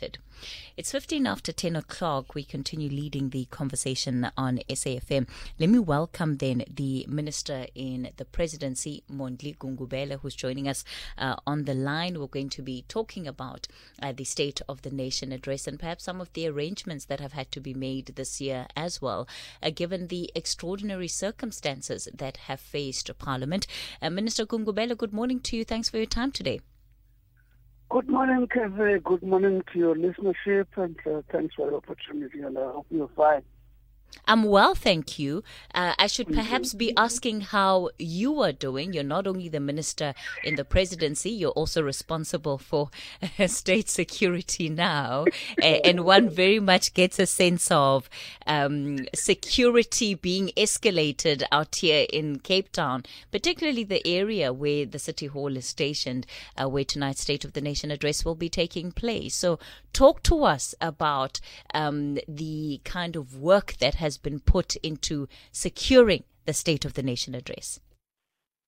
started. It's 15 after 10 o'clock. We continue leading the conversation on SAFM. Let me welcome then the Minister in the Presidency, Mondli Gungubele, who's joining us uh, on the line. We're going to be talking about uh, the State of the Nation address and perhaps some of the arrangements that have had to be made this year as well, uh, given the extraordinary circumstances that have faced Parliament. Uh, Minister Gungubele, good morning to you. Thanks for your time today. Good morning, Kevin. Good morning to your listenership, and uh, thanks for the opportunity. And I hope you're fine. I'm well, thank you. Uh, I should perhaps be asking how you are doing. You're not only the minister in the presidency, you're also responsible for state security now. and one very much gets a sense of um, security being escalated out here in Cape Town, particularly the area where the City Hall is stationed, uh, where tonight's State of the Nation address will be taking place. So, talk to us about um, the kind of work that has been put into securing the State of the Nation address?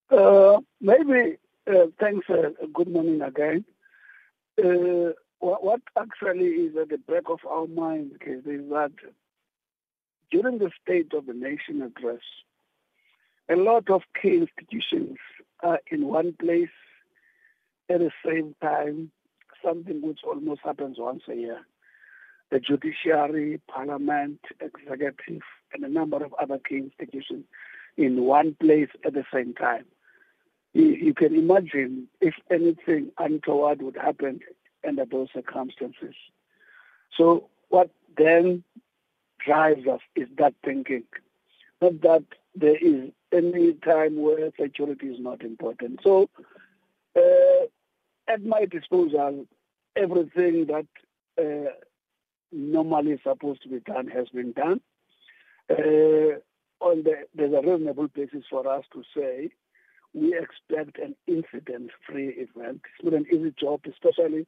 Uh, maybe, uh, thanks, uh, good morning again. Uh, what, what, actually is at the back of our mind is that during the State of the Nation address, a lot of key institutions are in one place at the same time, something which almost happens once a year the judiciary, parliament, executive, and a number of other key institutions in one place at the same time. You, you can imagine if anything untoward would happen under those circumstances. So what then drives us is that thinking, not that there is any time where security is not important. So uh, at my disposal, everything that uh, normally supposed to be done has been done. Uh, on the, there's a reasonable basis for us to say we expect an incident-free event. It's not an easy job, especially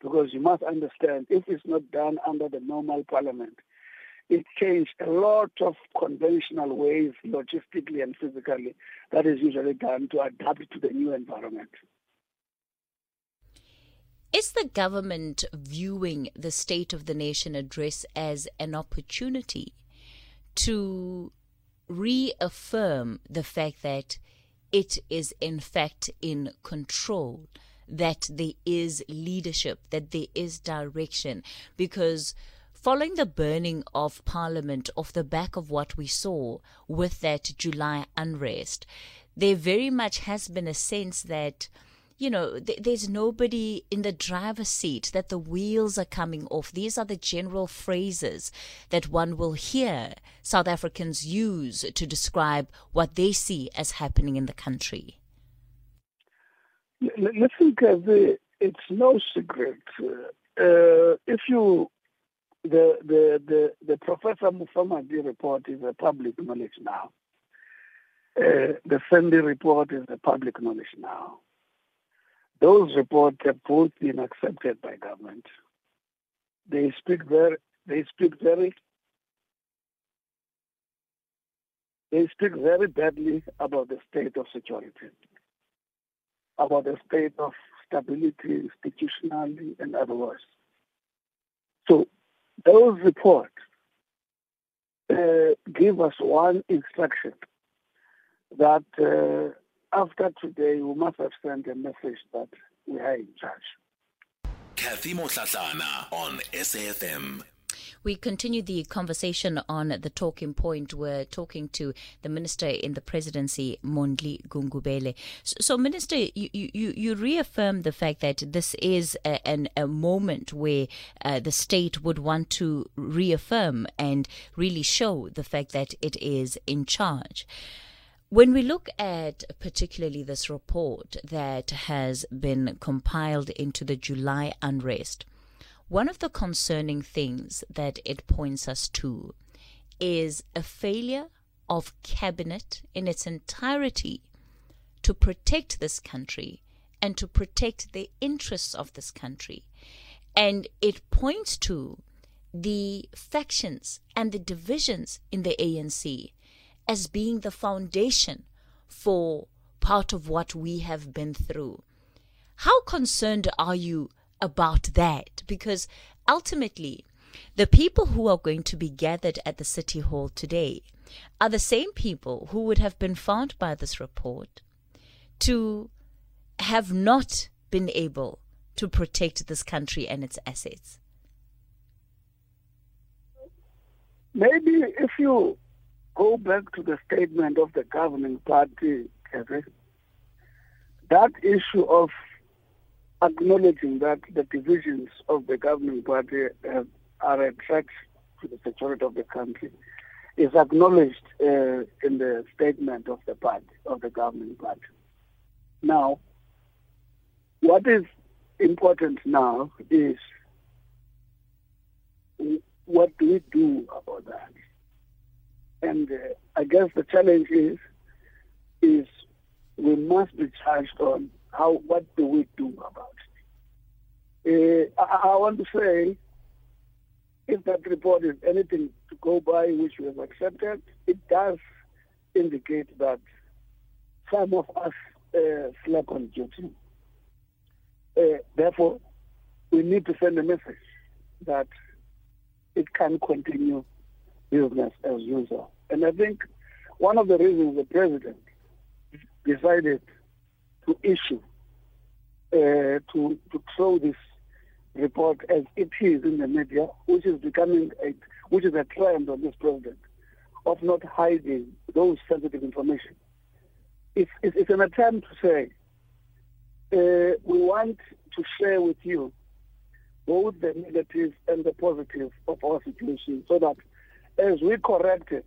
because you must understand if it's not done under the normal parliament, it changed a lot of conventional ways, logistically and physically, that is usually done to adapt to the new environment. Is the government viewing the State of the Nation address as an opportunity to reaffirm the fact that it is, in fact, in control, that there is leadership, that there is direction? Because following the burning of Parliament off the back of what we saw with that July unrest, there very much has been a sense that you know, th- there's nobody in the driver's seat, that the wheels are coming off. These are the general phrases that one will hear South Africans use to describe what they see as happening in the country. Listen, Kazi, it's no secret. Uh, if you, the, the, the, the Professor Mufamadi report is a public knowledge now. Uh, the Sandy report is a public knowledge now. Those reports have both been accepted by government. They speak very, they speak very, they speak very badly about the state of security, about the state of stability institutionally and otherwise. So those reports uh, give us one instruction that uh, after today, we must have sent a message that we are in charge. Kathy Motlatlana on SAFM. We continue the conversation on the talking point. We're talking to the minister in the presidency, Mondli Gungubele. So, so Minister, you, you, you reaffirm the fact that this is a, an, a moment where uh, the state would want to reaffirm and really show the fact that it is in charge. When we look at particularly this report that has been compiled into the July unrest, one of the concerning things that it points us to is a failure of cabinet in its entirety to protect this country and to protect the interests of this country. And it points to the factions and the divisions in the ANC as being the foundation for part of what we have been through. How concerned are you about that? Because ultimately, the people who are going to be gathered at the City Hall today are the same people who would have been found by this report to have not been able to protect this country and its assets. Maybe if you go back to the statement of the governing party, that issue of acknowledging that the divisions of the governing party have, are a threat to the security of the country is acknowledged uh, in the statement of the party, of the governing party. Now, what is important now is what do we do about that? And uh, I guess the challenge is is we must be charged on how what do we do about it. Uh, I, I want to say if that report is anything to go by which we have accepted, it does indicate that some of us uh, slack on duty. Uh, therefore, we need to send a message that it can continue business as usual. And I think one of the reasons the president decided to issue, uh, to, to throw this report as it is in the media, which is becoming a, which is a trend of this president, of not hiding those sensitive information. It's, it's, it's an attempt to say, uh, we want to share with you both the negative and the positive of our situation so that as we correct it,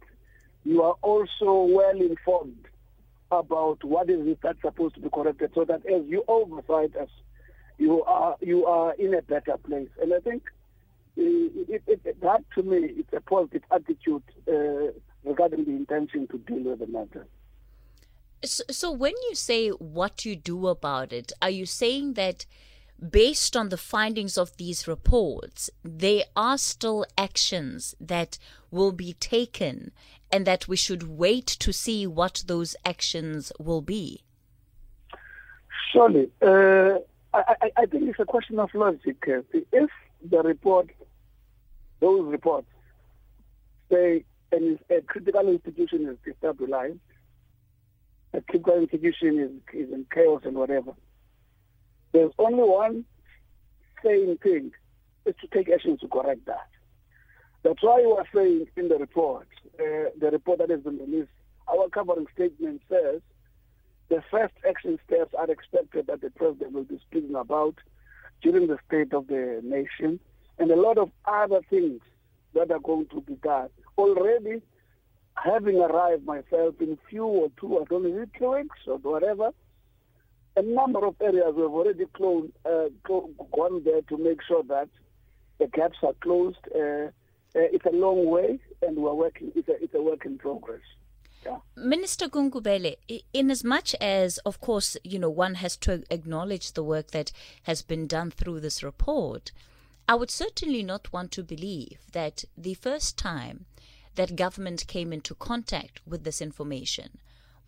you are also well informed about what is it that's supposed to be corrected so that as you oversight us, you are you are in a better place. And I think it, it, it, that to me it's a positive attitude uh, regarding the intention to deal with the matter. So, so when you say what you do about it, are you saying that based on the findings of these reports, there are still actions that will be taken and that we should wait to see what those actions will be? Surely. Uh, I, I, think it's a question of logic. If the report, those reports, say a critical institution is destabilized, a critical institution is, is in chaos and whatever, there's only one sane thing, is to take action to correct that. That's why we are saying in the report, uh, the report that has been released, our covering statement says the first action steps are expected that the president will be speaking about during the State of the Nation, and a lot of other things that are going to be done. Already, having arrived myself in few or two, I don't know, two weeks or whatever, a number of areas we have already closed, uh, gone there to make sure that the gaps are closed. Uh, uh, it's a long way, and we're working. It's a, it's a work in progress. Yeah. Minister Gungubele, in as much as, of course, you know, one has to acknowledge the work that has been done through this report, I would certainly not want to believe that the first time that government came into contact with this information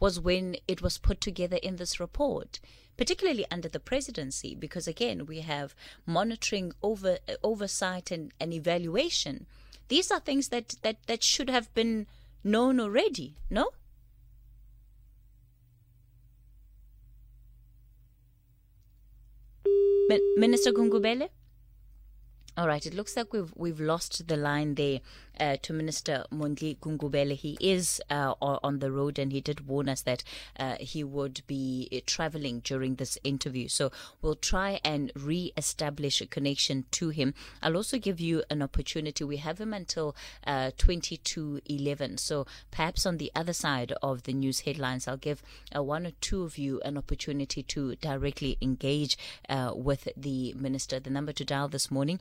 was when it was put together in this report particularly under the presidency because again we have monitoring over uh, oversight and, and evaluation these are things that, that, that should have been known already, no? Minister Gungubele? All right, it looks like we've we've lost the line there uh, to Minister Mondli Gungubele. He is uh, on the road, and he did warn us that uh, he would be uh, traveling during this interview. So we'll try and re-establish a connection to him. I'll also give you an opportunity. We have him until uh, twenty. So perhaps on the other side of the news headlines, I'll give uh, one or two of you an opportunity to directly engage with the minister. The number to dial this morning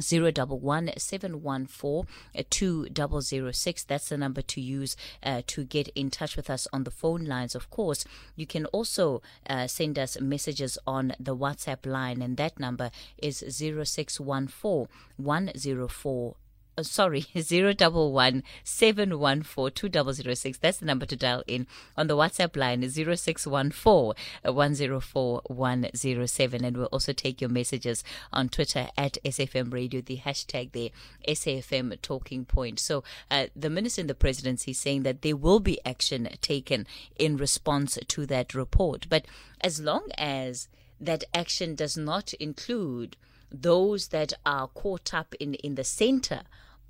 Zero double one seven one four two double zero six. That's the number to use uh, to get in touch with us on the phone lines. Of course, you can also uh, send us messages on the WhatsApp line, and that number is zero six one four one zero four uh, sorry, 011 714 2006. That's the number to dial in. On the WhatsApp line is 0614 104 107. And we'll also take your messages on Twitter at SAFM Radio, the hashtag there, SAFM Talking Point. So uh, the minister in the presidency is saying that there will be action taken in response to that report. But as long as that action does not include those that are caught up in, in the center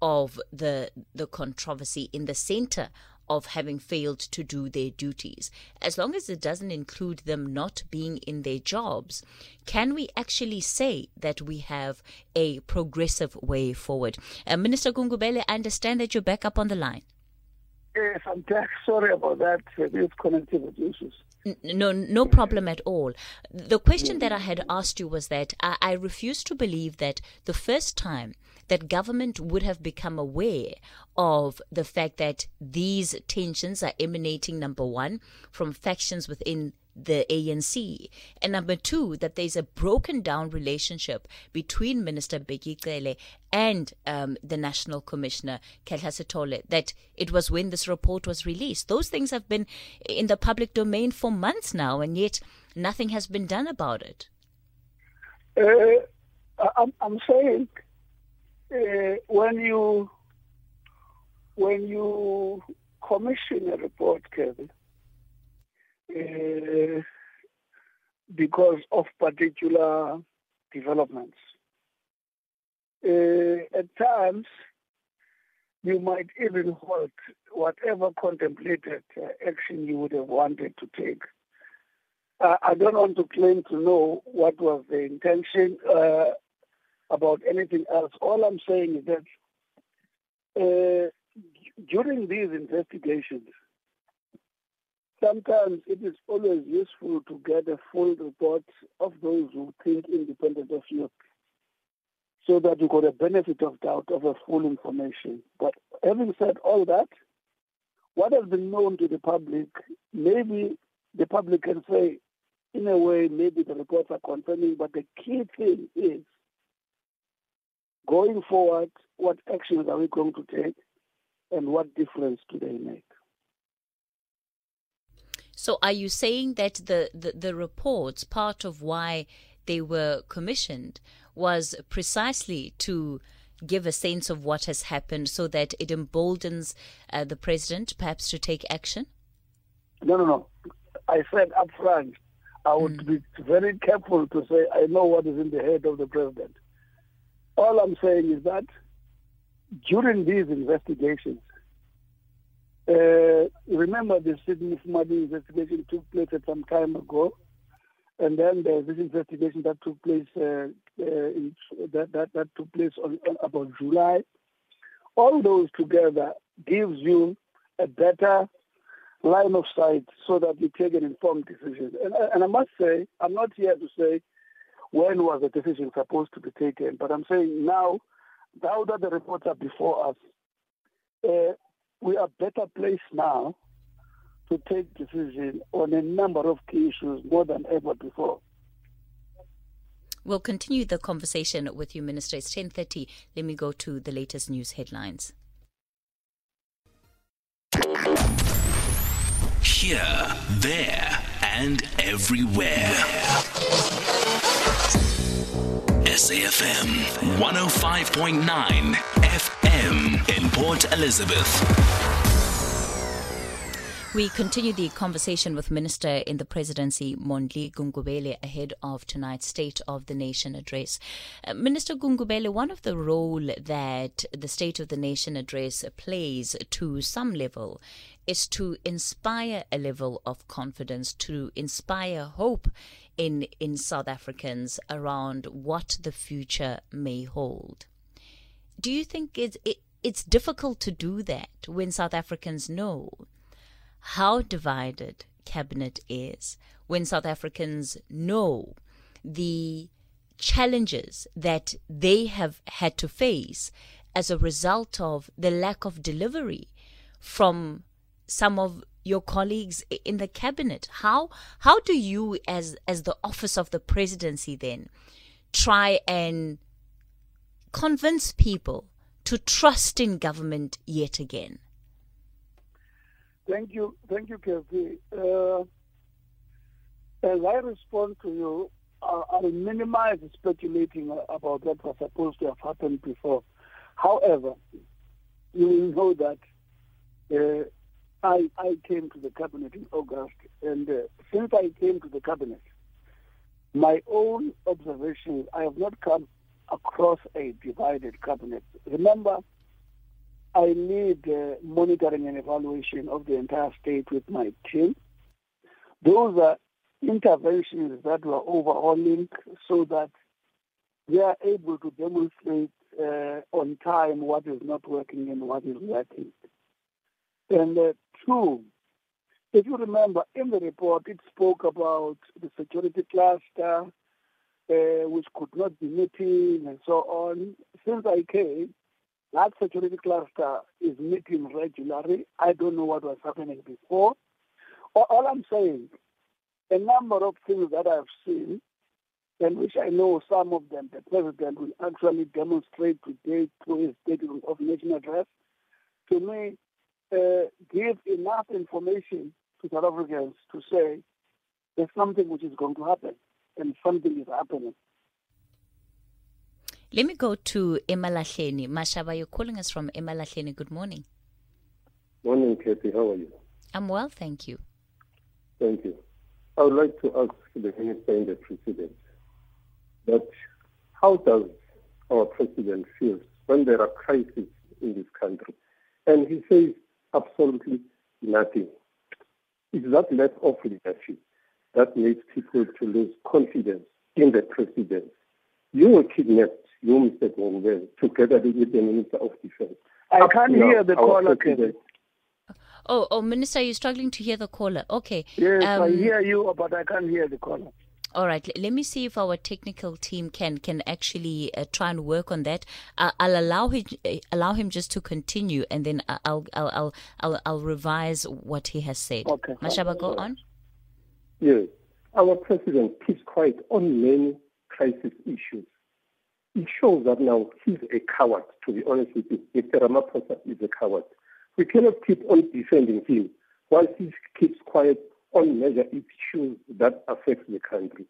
of the the controversy in the center of having failed to do their duties. As long as it doesn't include them not being in their jobs, can we actually say that we have a progressive way forward? Uh, Minister Gungubele, I understand that you're back up on the line. Yes, I'm back. Sorry about that. With connectivity issues. No, no problem at all. The question that I had asked you was that I, I refuse to believe that the first time that government would have become aware of the fact that these tensions are emanating, number one, from factions within the ANC. And number two, that there's a broken down relationship between Minister Bheki Cele and um, the National Commissioner, Khehla Sithole, that it was when this report was released. Those things have been in the public domain for months now, and yet nothing has been done about it. Uh, I'm, I'm, saying uh, when you when you commission a report, Kevin, uh, because of particular developments. Uh, at times, you might even halt whatever contemplated uh, action you would have wanted to take. I don't want to claim to know what was the intention uh, about anything else. All I'm saying is that uh, during these investigations, sometimes it is always useful to get a full report of those who think independent of you so that you got a benefit of doubt of a full information. But having said all that, what has been known to the public, maybe the public can say, in a way, maybe the reports are confirming, but the key thing is going forward, what actions are we going to take and what difference do they make? So are you saying that the, the, the reports, part of why they were commissioned, was precisely to give a sense of what has happened so that it emboldens uh, the president perhaps to take action? No, no, no. I said up front, I would mm. be very careful to say I know what is in the head of the president. All I'm saying is that during these investigations, uh, remember the Sydney Mufamadi investigation took place at some time ago, and then there's this investigation that took place uh, uh, in, that, that that took place on, on, about July. All those together gives you a better line of sight so that you take an informed decision. And, and I must say, I'm not here to say when was the decision supposed to be taken, but I'm saying now, now that the reports are before us, uh, we are better placed now to take decision on a number of key issues more than ever before. We'll continue the conversation with you, Minister. It's 10.30. Let me go to the latest news headlines. Here, there, and everywhere. SAFM 105.9 FM in Port Elizabeth. We continue the conversation with Minister in the Presidency, Mondli Gungubele, ahead of tonight's State of the Nation address. Uh, Minister Gungubele, one of the role that the State of the Nation address plays to some level is to inspire a level of confidence, to inspire hope in, in South Africans around what the future may hold. Do you think it's, it, it's difficult to do that when South Africans know how divided cabinet is when South Africans know the challenges that they have had to face as a result of the lack of delivery from some of your colleagues in the cabinet how how do you as as the office of the presidency then try and convince people to trust in government yet again? Thank you, thank you, Kathy. Uh, as I respond to you, I'll minimize speculating about what was supposed to have happened before. However, you know that uh, I, I came to the cabinet in August, and uh, since I came to the cabinet, my own observation, I have not come across a divided cabinet. Remember, I lead uh, monitoring and evaluation of the entire state with my team. Those are interventions that were overhauling so that we are able to demonstrate uh, on time what is not working and what is working. And uh, two, if you remember in the report, it spoke about the security cluster, uh, which could not be meeting and so on. Since I came, that security cluster is meeting regularly. I don't know what was happening before. All I'm saying, a number of things that I've seen, and which I know some of them the president will actually demonstrate today through his State of Nation address, to me, uh, give enough information to South Africans to say there's something which is going to happen and something is happening. Let me go to Emalahleni. Mashaba, you're calling us from Emalahleni. Good morning. Morning, Kathy. How are you? I'm well, thank you. Thank you. I would like to ask the Minister and the President that how does our President feel when there are crises in this country? And he says absolutely nothing. It's that lack of leadership that makes people to lose confidence in the President. You were kidnapped, you, Mr. Gongwell, together with the Minister of Defense. I Up can't now, hear the caller. Oh, oh, Minister, you're struggling to hear the caller. Okay. Yes, um, I hear you, but I can't hear the caller. All right, let me see if our technical team can can actually uh, try and work on that. Uh, I'll allow him uh, allow him just to continue, and then I'll I'll I'll I'll, I'll revise what he has said. Okay. Mashaba, go on. Yes, our president keeps quiet on many crisis issues. It shows that now he's a coward. To be honest with you, Mr. Ramaphosa is a coward. We cannot keep on defending him while he keeps quiet on major issues that affect the country.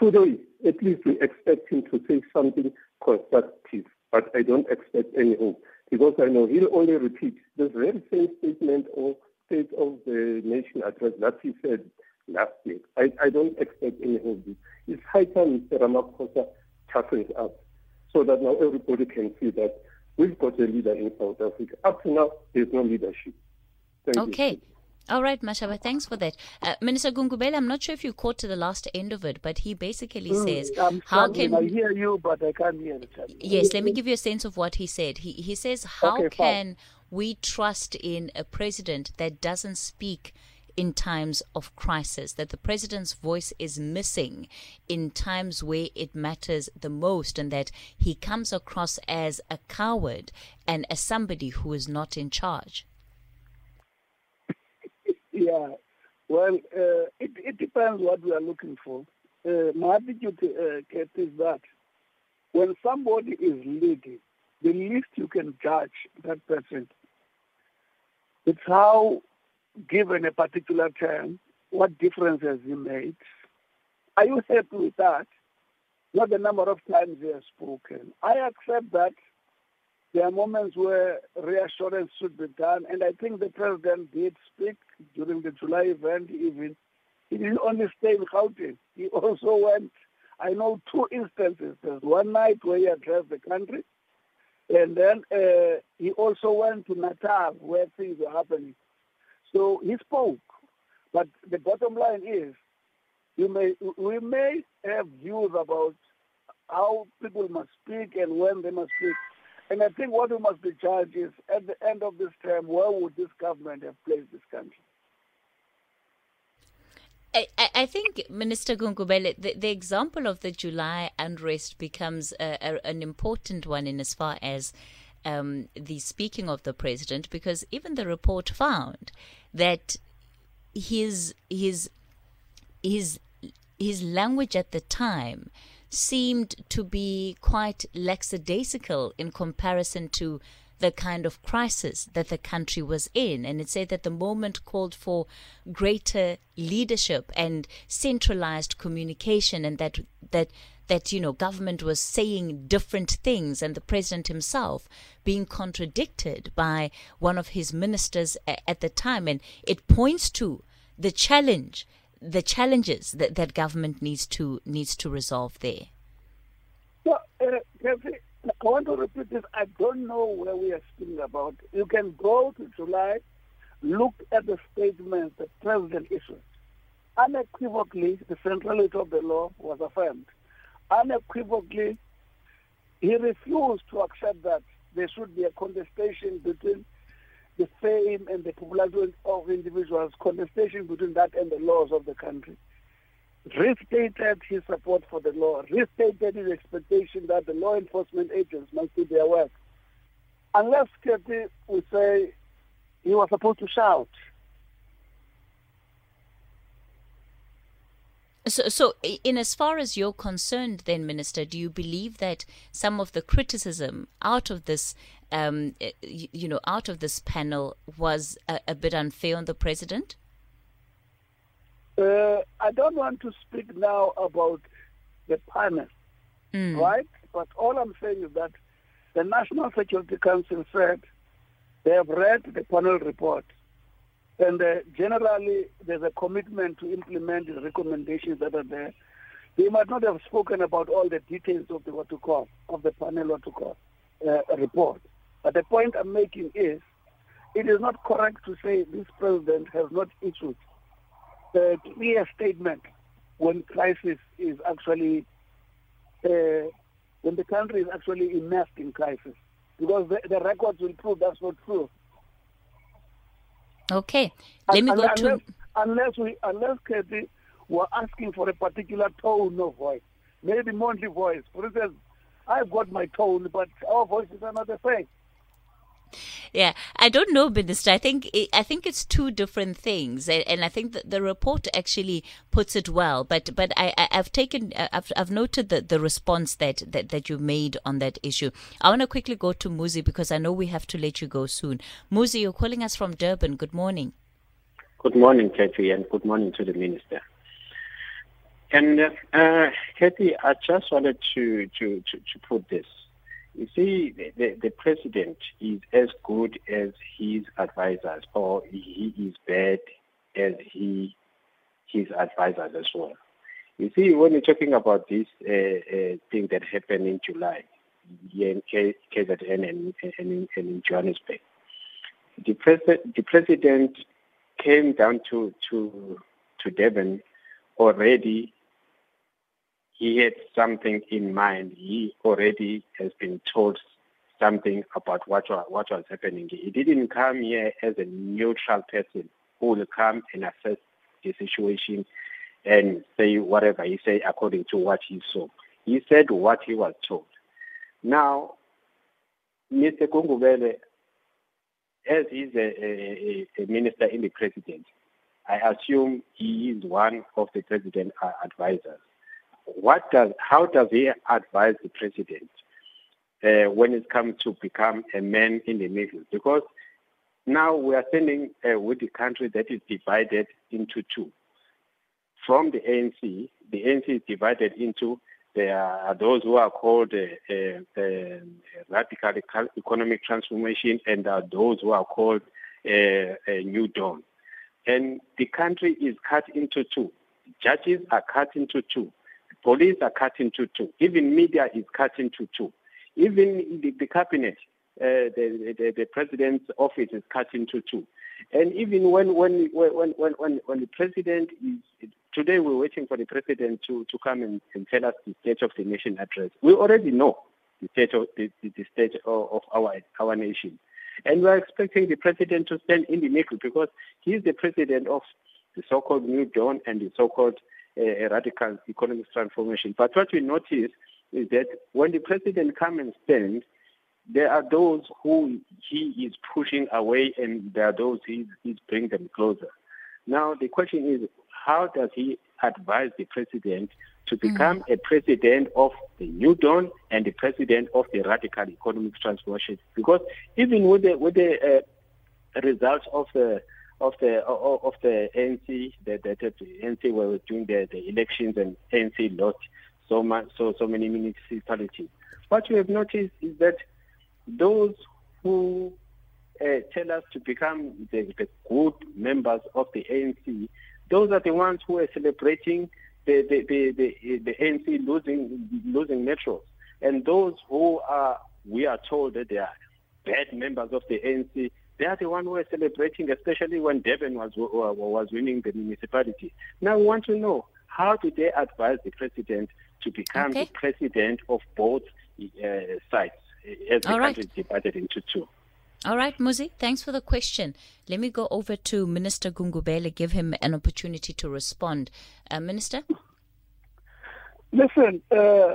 Today, at least we expect him to say something constructive, but I don't expect any hope because I know he'll only repeat the very same statement or State of the Nation address that he said last year. I, I don't expect any hope. It's high time Mr. Ramaphosa toughens up so that now everybody can see that we've got a leader in South Africa. Up to now, there's no leadership. Thank okay. You. All right, Mashaba, thanks for that. Uh, Minister Gungubele, I'm not sure if you caught to the last end of it, but he basically mm, says, I'm "How can I hear you, but I can't hear it." Yes, let me give you a sense of what he said. He he says, "How okay, can we trust in a president that doesn't speak?" In times of crisis, that the president's voice is missing in times where it matters the most, and that he comes across as a coward and as somebody who is not in charge. Yeah, well, uh, it, it depends what we are looking for. Uh, my attitude, uh, Kate, is that when somebody is leading, the least you can judge that person. It's how, given a particular term, what difference has he made? Are you happy with that? Not the number of times he has spoken. I accept that there are moments where reassurance should be done, and I think the president did speak during the July event even. He didn't only stay in Gauteng, he also went, I know two instances. There's one night where he addressed the country, and then uh, he also went to Natal where things were happening. So he spoke, but the bottom line is, you may, we may have views about how people must speak and when they must speak. And I think what we must be judged is at the end of this term, where would this government have placed this country? I, I think, Minister Gungubele, the, the, example of the July unrest becomes a, a, an important one in as far as um, the speaking of the president, because even the report found that his his his his language at the time seemed to be quite lackadaisical in comparison to the kind of crisis that the country was in. And it said that the moment called for greater leadership and centralized communication, and that that that you know government was saying different things and the president himself being contradicted by one of his ministers at the time and it points to the challenge the challenges that, that government needs to needs to resolve there so, uh, I want to repeat this. I don't know where we are speaking about. You can go to July, look at the statements the president issued. Unequivocally, the centrality of the law was affirmed. Unequivocally, he refused to accept that there should be a contestation between the fame and the popularity of individuals, contestation between that and the laws of the country restated his support for the law, restated his expectation that the law enforcement agents must do their work. Unless Kathy would say he was supposed to shout. So, so, in as far as you're concerned, then, Minister, do you believe that some of the criticism out of this, um, you know, out of this panel was a, a bit unfair on the president? Uh, I don't want to speak now about the panel, mm. right? But all I'm saying is that the National Security Council said they have read the panel report, and uh, generally there's a commitment to implement the recommendations that are there. They might not have spoken about all the details of the what to call of the panel what to call uh, report, but the point I'm making is it is not correct to say this president has not issued a clear statement when crisis is actually, uh, when the country is actually immersed in crisis. Because the, the records will prove that's not true. Okay. Let me go unless, to. Unless we, unless Kathy, we're asking for a particular tone of voice, maybe Mondli voice. For instance, I've got my tone, but our voices are not the same. Yeah, I don't know, Minister. I think I think it's two different things, and I think that the report actually puts it well. But but I, have taken I've, I've noted the, the response that, that that you made on that issue. I want to quickly go to Muzi because I know we have to let you go soon. Muzi, you're calling us from Durban. Good morning. Good morning, Kathy, and good morning to the minister. And uh, Kathy, I just wanted to, to, to, to put this. You see, the, the president is as good as his advisors, or he is bad as he his advisors as well. You see, when you're talking about this uh, uh, thing that happened in July in KZN and, and, and in Johannesburg, the, pres- the president came down to, to, to Durban already he had something in mind. He already has been told something about what, what was happening. He didn't come here as a neutral person who will come and assess the situation and say whatever he said according to what he saw. He said what he was told. Now, Mr. Gungubele, as he's a, a, a minister in the president, I assume he is one of the president's advisors what does, how does he advise the president uh, when it comes to become a man in the middle? Because now we are standing uh, with a country that is divided into two. From the ANC, the ANC is divided into there are those who are called uh, uh, uh, radical economic transformation, and are those who are called uh, New Dawn. And the country is cut into two. Judges are cut into two. Police are cut into two. Even media is cut into two. Even the, the cabinet, uh, the, the, the president's office is cut into two. And even when when when when when, when the president is today, we're waiting for the president to, to come and, and tell us the state of the nation address. We already know the state of the, the state of, of our our nation, and we're expecting the president to stand in the middle because he's the president of the so-called New Dawn and the so-called a radical economic transformation. But what we notice is that when the president comes and stands, there are those who he is pushing away and there are those he is bringing them closer. Now, the question is, how does he advise the president to become mm. a president of the New Dawn and the president of the Radical Economic Transformation. Because even with the with the uh, results of the of the of the ANC, the, the, the ANC were doing the, the elections and ANC lost so much, so so many municipalities. What we have noticed is that those who uh, tell us to become the, the good members of the ANC, those are the ones who are celebrating the the the, the, the ANC losing losing metros, and those who are we are told that they are bad members of the ANC they are the one who are celebrating, especially when Durban was was winning the municipality. Now we want to know how do they advise the president to become okay. the president of both uh, sides as the country is divided into two. All right, Muzi, thanks for the question. Let me go over to Minister Gungubele, give him an opportunity to respond. Uh, Minister? Listen, uh,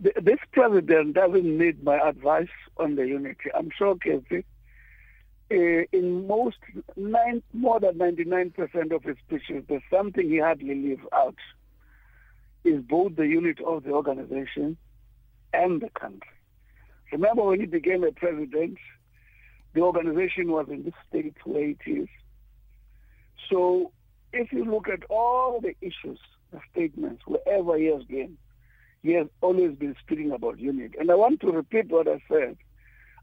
this president doesn't need my advice on the unity. I'm sure, Kathy, uh, in most, nine, more than 99% of his speeches, there's something he hardly leaves out. Is both the unit of the organization and the country. Remember when he became a president, the organization was in the state where it is. So if you look at all the issues, the statements, wherever he has been, he has always been speaking about unity. And I want to repeat what I said.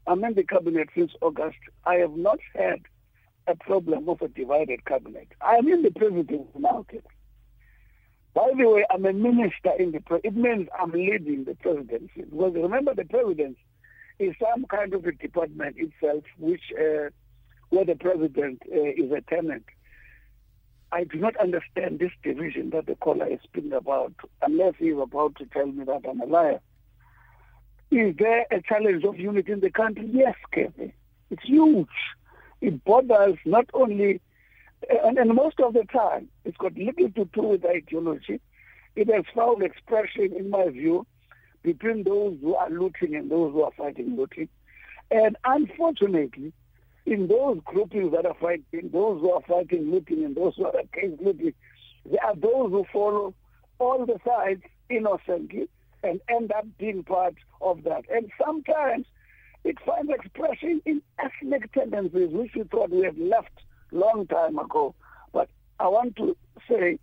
I'm in the cabinet since August. I have not had a problem of a divided cabinet. I am in the presidency now. By the way, I'm a minister in the pre- it means I'm leading the presidency. Because remember, the presidency is some kind of a department itself, which uh, where the president uh, is a tenant. I do not understand this division that the caller is speaking about, unless he is about to tell me that I'm a liar. Is there a challenge of unity in the country? Yes, Kevin. It's huge. It bothers not only, and, and most of the time, it's got little to do with ideology. It has found expression, in my view, between those who are looting and those who are fighting looting. And unfortunately, in those groupings that are fighting, those who are fighting looting and those who are against looting, there are those who follow all the sides innocently and end up being part of that. And sometimes it finds expression in ethnic tendencies, which we thought we had left long time ago. But I want to say,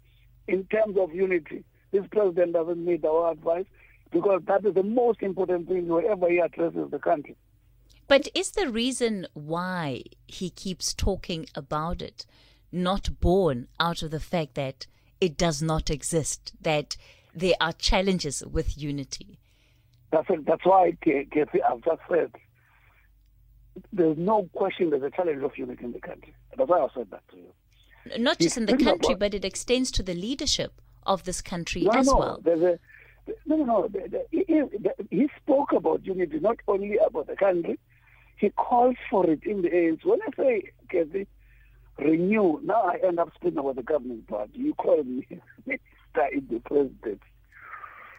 in terms of unity, this president doesn't need our advice because that is the most important thing wherever he addresses the country. But is the reason why he keeps talking about it not born out of the fact that it does not exist, that there are challenges with unity? That's, it. that's why, I've just said, there's no question there's a challenge of unity in the country. That's why I said that to you. Not just in the country, but it extends to the leadership of this country no, as no, well. There's a, no, no, no. He, he, spoke about unity, not only about the country. He calls for it in the ANC. When I say, Kathy, renew, now I end up speaking about the government party. You call me Minister in the president.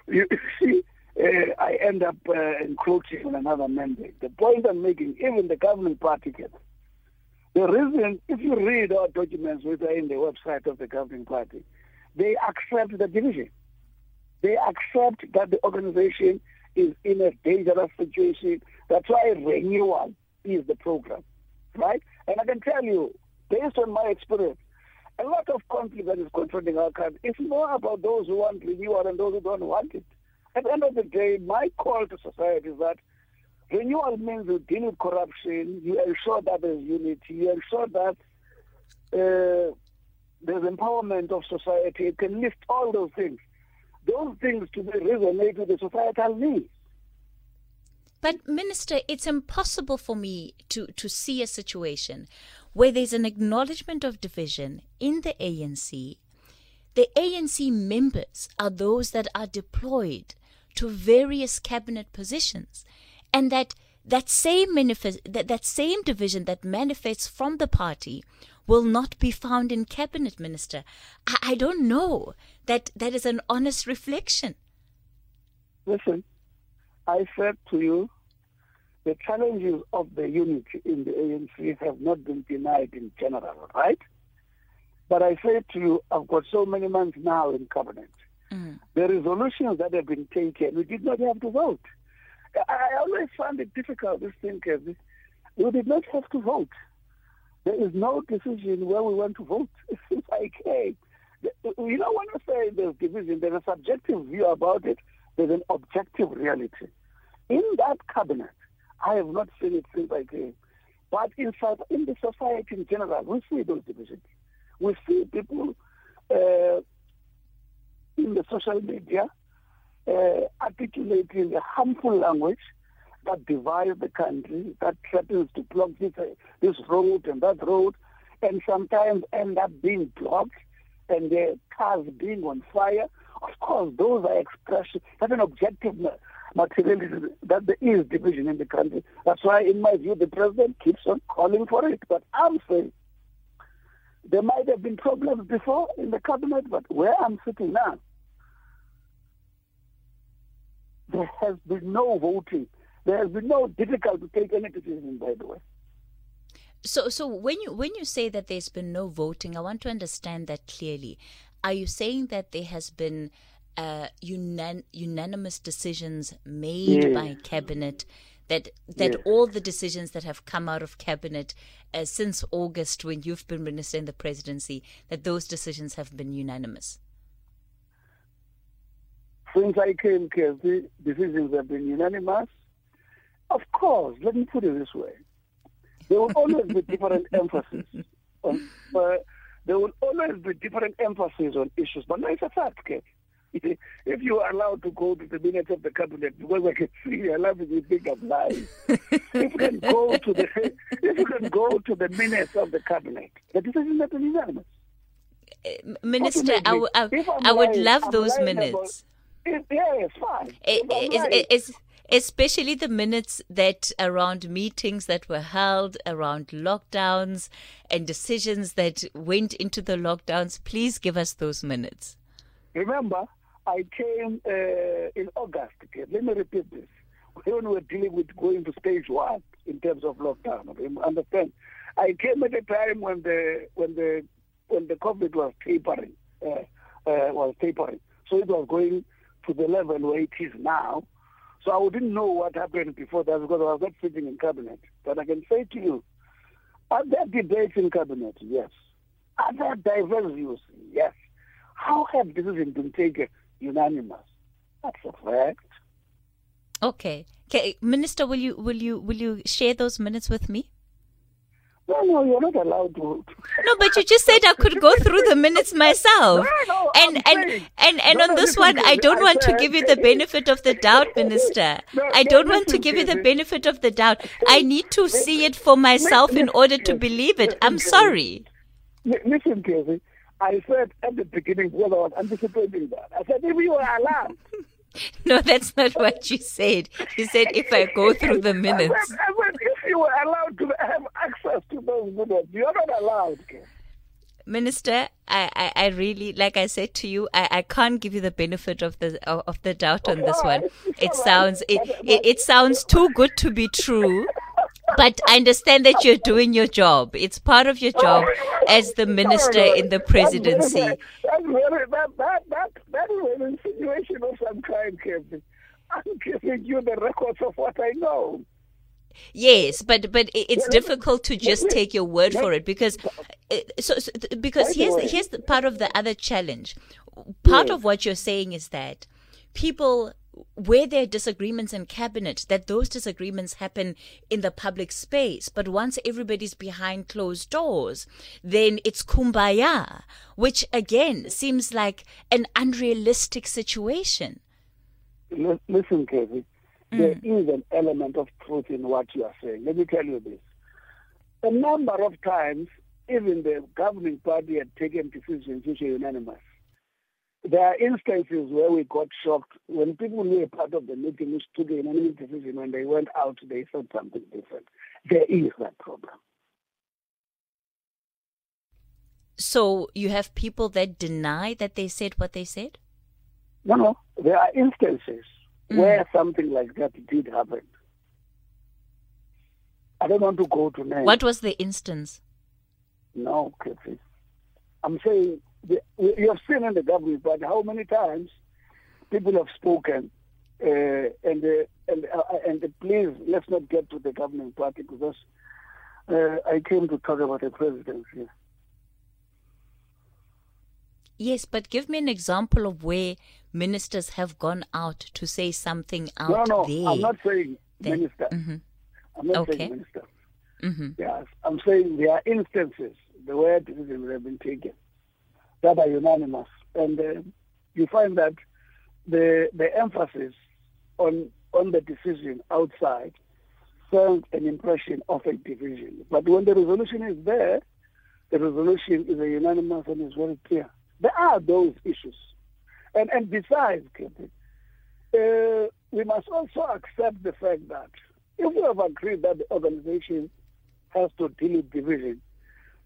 You see, uh, I end up uh, encroaching on another mandate. The point I'm making, even the government party. The reason, if you read our documents which are in the website of the governing party, they accept the division. They accept that the organization is in a dangerous situation. That's why renewal is the program, right? And I can tell you, based on my experience, a lot of conflict that is confronting our country is more about those who want renewal and those who don't want it. At the end of the day, my call to society is that renewal means you deal with corruption, you ensure that there's unity, you ensure that uh, there's empowerment of society. It can lift all those things those things to be resonate with the societal needs. But, Minister, it's impossible for me to, to see a situation where there's an acknowledgement of division in the ANC. The ANC members are those that are deployed to various cabinet positions, and that that same manifest, that, that same division that manifests from the party will not be found in cabinet minister. I, I don't know that that is an honest reflection. Listen, I said to you, the challenges of the unity in the ANC have not been denied in general, right? But I said to you, I've got so many months now in cabinet. mm. the resolutions that have been taken, we did not have to vote. I always find it difficult, to think of this thing, we did not have to vote. There is no decision where we want to vote. It's like, hey, you know, when I say there's division, there's a subjective view about it, there's an objective reality. In that cabinet, I have not seen it since I came. But in, in the society in general, we see those divisions. We see people uh, in the social media uh, articulating a harmful language that divides the country, that threatens to block this, uh, this road and that road, and sometimes end up being blocked and the cars being on fire. Of course, those are expressions. That's an objective materialism that there is division in the country. That's why, in my view, the president keeps on calling for it. But I'm saying there might have been problems before in the cabinet, but where I'm sitting now, there has been no voting. There has been no difficulty to take any decision, by the way. So, so when you when you say that there's been no voting, I want to understand that clearly. Are you saying that there has been uh, unan- unanimous decisions made yes. by cabinet? That that yes. all the decisions that have come out of cabinet uh, since August, when you've been minister in the presidency, that those decisions have been unanimous. Since I came, the decisions have been unanimous. Of course, let me put it this way there will always be different emphasis. On, uh, there will always be different emphasis on issues, but no, it's a fact, okay? If you are allowed to go to the minutes of the cabinet, because I can see you're laughing, you think I'm lying. if you can go to the if you can go to the minutes of the cabinet, the decision has been unanimous. Uh, Minister, I, w- I, I would lying, love those minutes. About, it, yeah, it's fine. It, is, is, especially the minutes that around meetings that were held around lockdowns and decisions that went into the lockdowns. Please give us those minutes. Remember, I came uh, in August. Let me repeat this. When we were dealing with going to stage one in terms of lockdown, understand? I came at a time when the when the when the COVID was tapering, uh, uh, was tapering. So it was going to the level where it is now so I didn't know what happened before that because I was not sitting in cabinet. But I can say to you, are there debates in cabinet? Yes. Are there diverse views? Yes. How have decisions been taken unanimous? That's a fact. Okay. okay. Minister, will you will you will you share those minutes with me? No, no, you're not allowed to. No, but you just said I could go through the minutes myself. No, no, and, and, and and on this one, I don't want to give you the benefit of the doubt, Minister. I don't want to give you the benefit of the doubt. I need to see it for myself in order to believe it. I'm sorry. Listen, Casey. I said at the beginning, because I was anticipating that. I said, if you were allowed. No, that's not what you said. You said if I go through the minutes. I said, I said you were allowed to have access to those minutes, you're not allowed. Minister, I, I, I, really, like I said to you, I, I can't give you the benefit of the of, of the doubt on this one. It sounds it, it, it sounds too good to be true. But I understand that you're doing your job. It's part of your oh, job as the minister in the presidency. That's very, that, that, that, that is an insinuation of some kind, Kevin. I'm giving you the records of what I know. Yes, but but it's difficult to just take your word for it because uh, so, so because here's here's the part of the other challenge. Part of what you're saying is that people where there are disagreements in cabinet, that those disagreements happen in the public space. But once everybody's behind closed doors, then it's kumbaya, which again seems like an unrealistic situation. Listen, Kevin, mm. there is an element of truth in what you are saying. Let me tell you this. A number of times, even the governing party had taken decisions which are unanimous there are instances where we got shocked when people who were part of the meeting which took a unanimous decision when they went out, they said something different. There is that problem. So you have people that deny that they said what they said? No, no. There are instances mm. where something like that did happen. I don't want to go to names. What was the instance? No, Kathy. I'm saying you have seen in the government, but how many times people have spoken, uh, and uh, and uh, and please let's not get to the governing party because uh, I came to talk about the presidency. Yes, but give me an example of where ministers have gone out to say something out no, no, there. I'm not saying Then- minister. Mhm. I'm not Okay. saying minister. hmm Yes, I'm saying there are instances the decisions have been taken that are unanimous, and uh, you find that the the emphasis on on the decision outside sends an impression of a division. But when the resolution is there, the resolution is a unanimous and is very clear. There are those issues, and and besides, Captain, uh, we must also accept the fact that if we have agreed that the organization has to deal with division,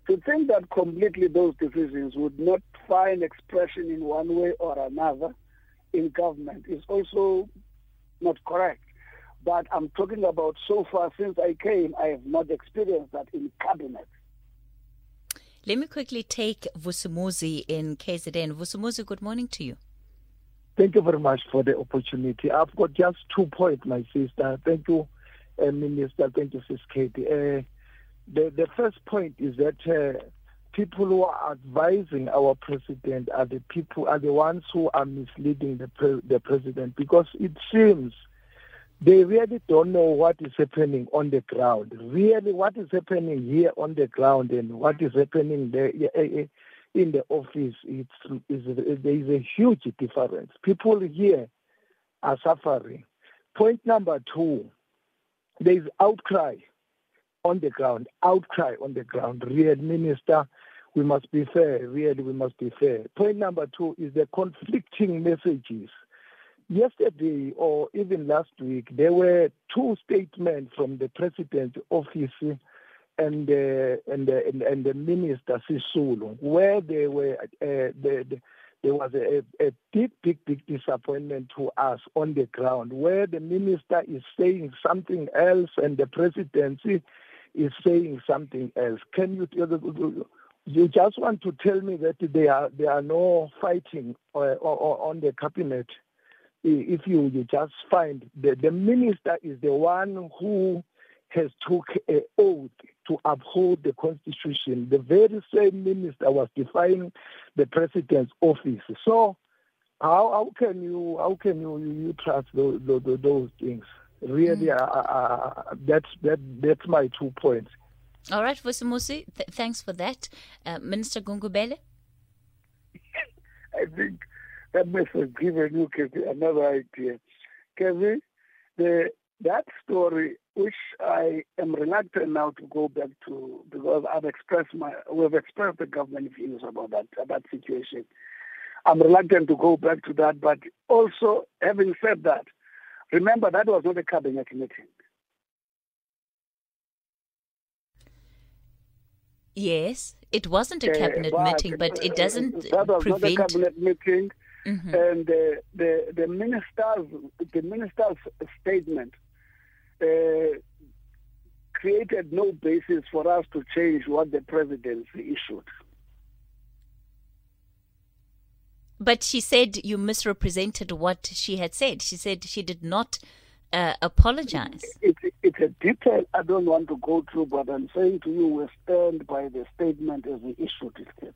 to think that completely those divisions would not find expression in one way or another in government is also not correct. But I'm talking about so far since I came, I have not experienced that in cabinet. Let me quickly take Vusumuzi in KZN. Vusumuzi, good morning to you. Thank you very much for the opportunity. I've got just two points, my sister. Thank you, uh, Minister. Thank you, Sis Katie. Uh, the, the first point is that uh, people who are advising our president are the people are the ones who are misleading the pre- the president because it seems they really don't know what is happening on the ground. Really, what is happening here on the ground and what is happening there eh, eh, in the office, it's, is there is a huge difference. People here are suffering. Point number two, there is outcry on the ground, outcry on the ground. Real minister, we must be fair. Really, we must be fair. Point number two is the conflicting messages. Yesterday or even last week, there were two statements from the president's office and uh, and, uh, and and the minister Sisulu, where they were uh, the, the, there was a, a big, big, big disappointment to us on the ground, where the minister is saying something else and the presidency is saying something else. Can you you just want to tell me that there are there are no fighting uh, on the cabinet? If you, you just find the, the minister is the one who has took an oath to uphold the constitution. The very same minister was defying the president's office. So how, how can you how can you, you trust those, those, those things? Really, mm. uh, uh, that's that that's my two points. All right, Vusumuzi, th- thanks for that. Uh, Minister Gungubele? I think that must have given you another idea. Kevin, the, that story, which I am reluctant now to go back to because I've expressed my, we've expressed the government views about that, about situation. I'm reluctant to go back to that, but also having said that, remember that was not a cabinet meeting. Yes, it wasn't a cabinet uh, meeting, but it doesn't that was prevent. not a cabinet meeting, Mhm. and uh, the the minister's the minister's statement uh, created no basis for us to change what the presidency issued. But she said you misrepresented what she had said. She said she did not uh, apologize. It's it's a detail I don't want to go through, but I'm saying to you, we stand by the statement as we issued it.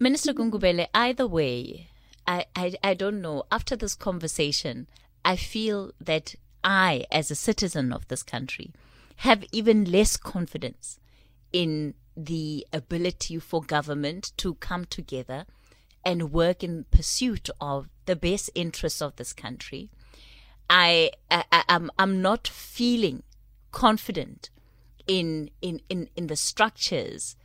Minister Gungubele, either way, I, I, I don't know. After this conversation, I feel that I, as a citizen of this country, have even less confidence in the ability for government to come together and work in pursuit of the best interests of this country. I, I I'm I'm not feeling confident in in in, in the structures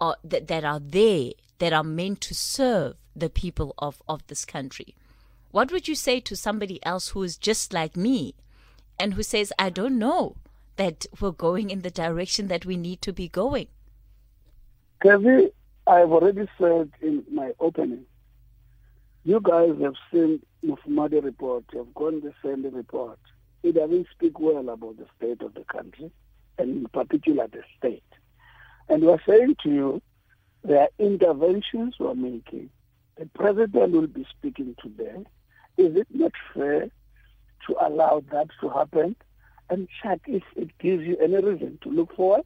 uh, that that are there that are meant to serve the people of of this country. What would you say to somebody else who is just like me and who says I don't know that we're going in the direction that we need to be going? Kevin, I've already said in my opening, you guys have seen Mufamadi report, you have gone the same report. It doesn't speak well about the state of the country, and in particular the state. And we're saying to you, there are interventions we're making, the president will be speaking today. Is it not fair to allow that to happen and check if it gives you any reason to look forward?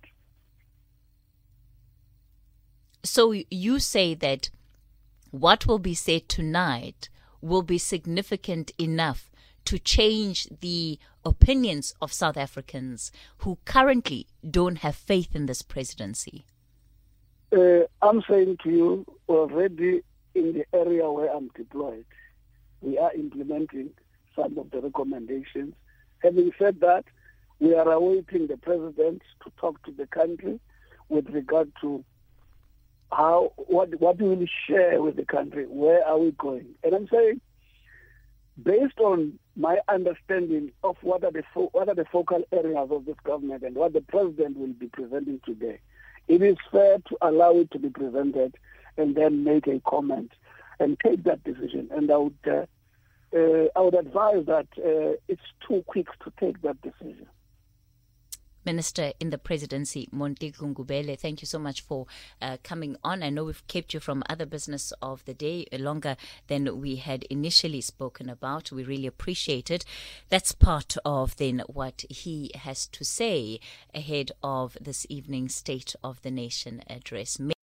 So you say that what will be said tonight will be significant enough to change the opinions of South Africans who currently don't have faith in this presidency? Uh, I'm saying to you already in the area where I'm deployed, we are implementing some of the recommendations. Having said that, we are awaiting the president to talk to the country with regard to how what what do we share with the country? Where are we going? And I'm saying, based on my understanding of what are the fo- what are the focal areas of this government and what the president will be presenting today, it is fair to allow it to be presented and then make a comment and take that decision. And I would uh, uh, I would advise that uh, it's too quick to take that decision. Minister in the presidency, Mondli Gungubele, thank you so much for uh, coming on. I know we've kept you from other business of the day longer than we had initially spoken about. We really appreciate it. That's part of then what he has to say ahead of this evening's State of the Nation address.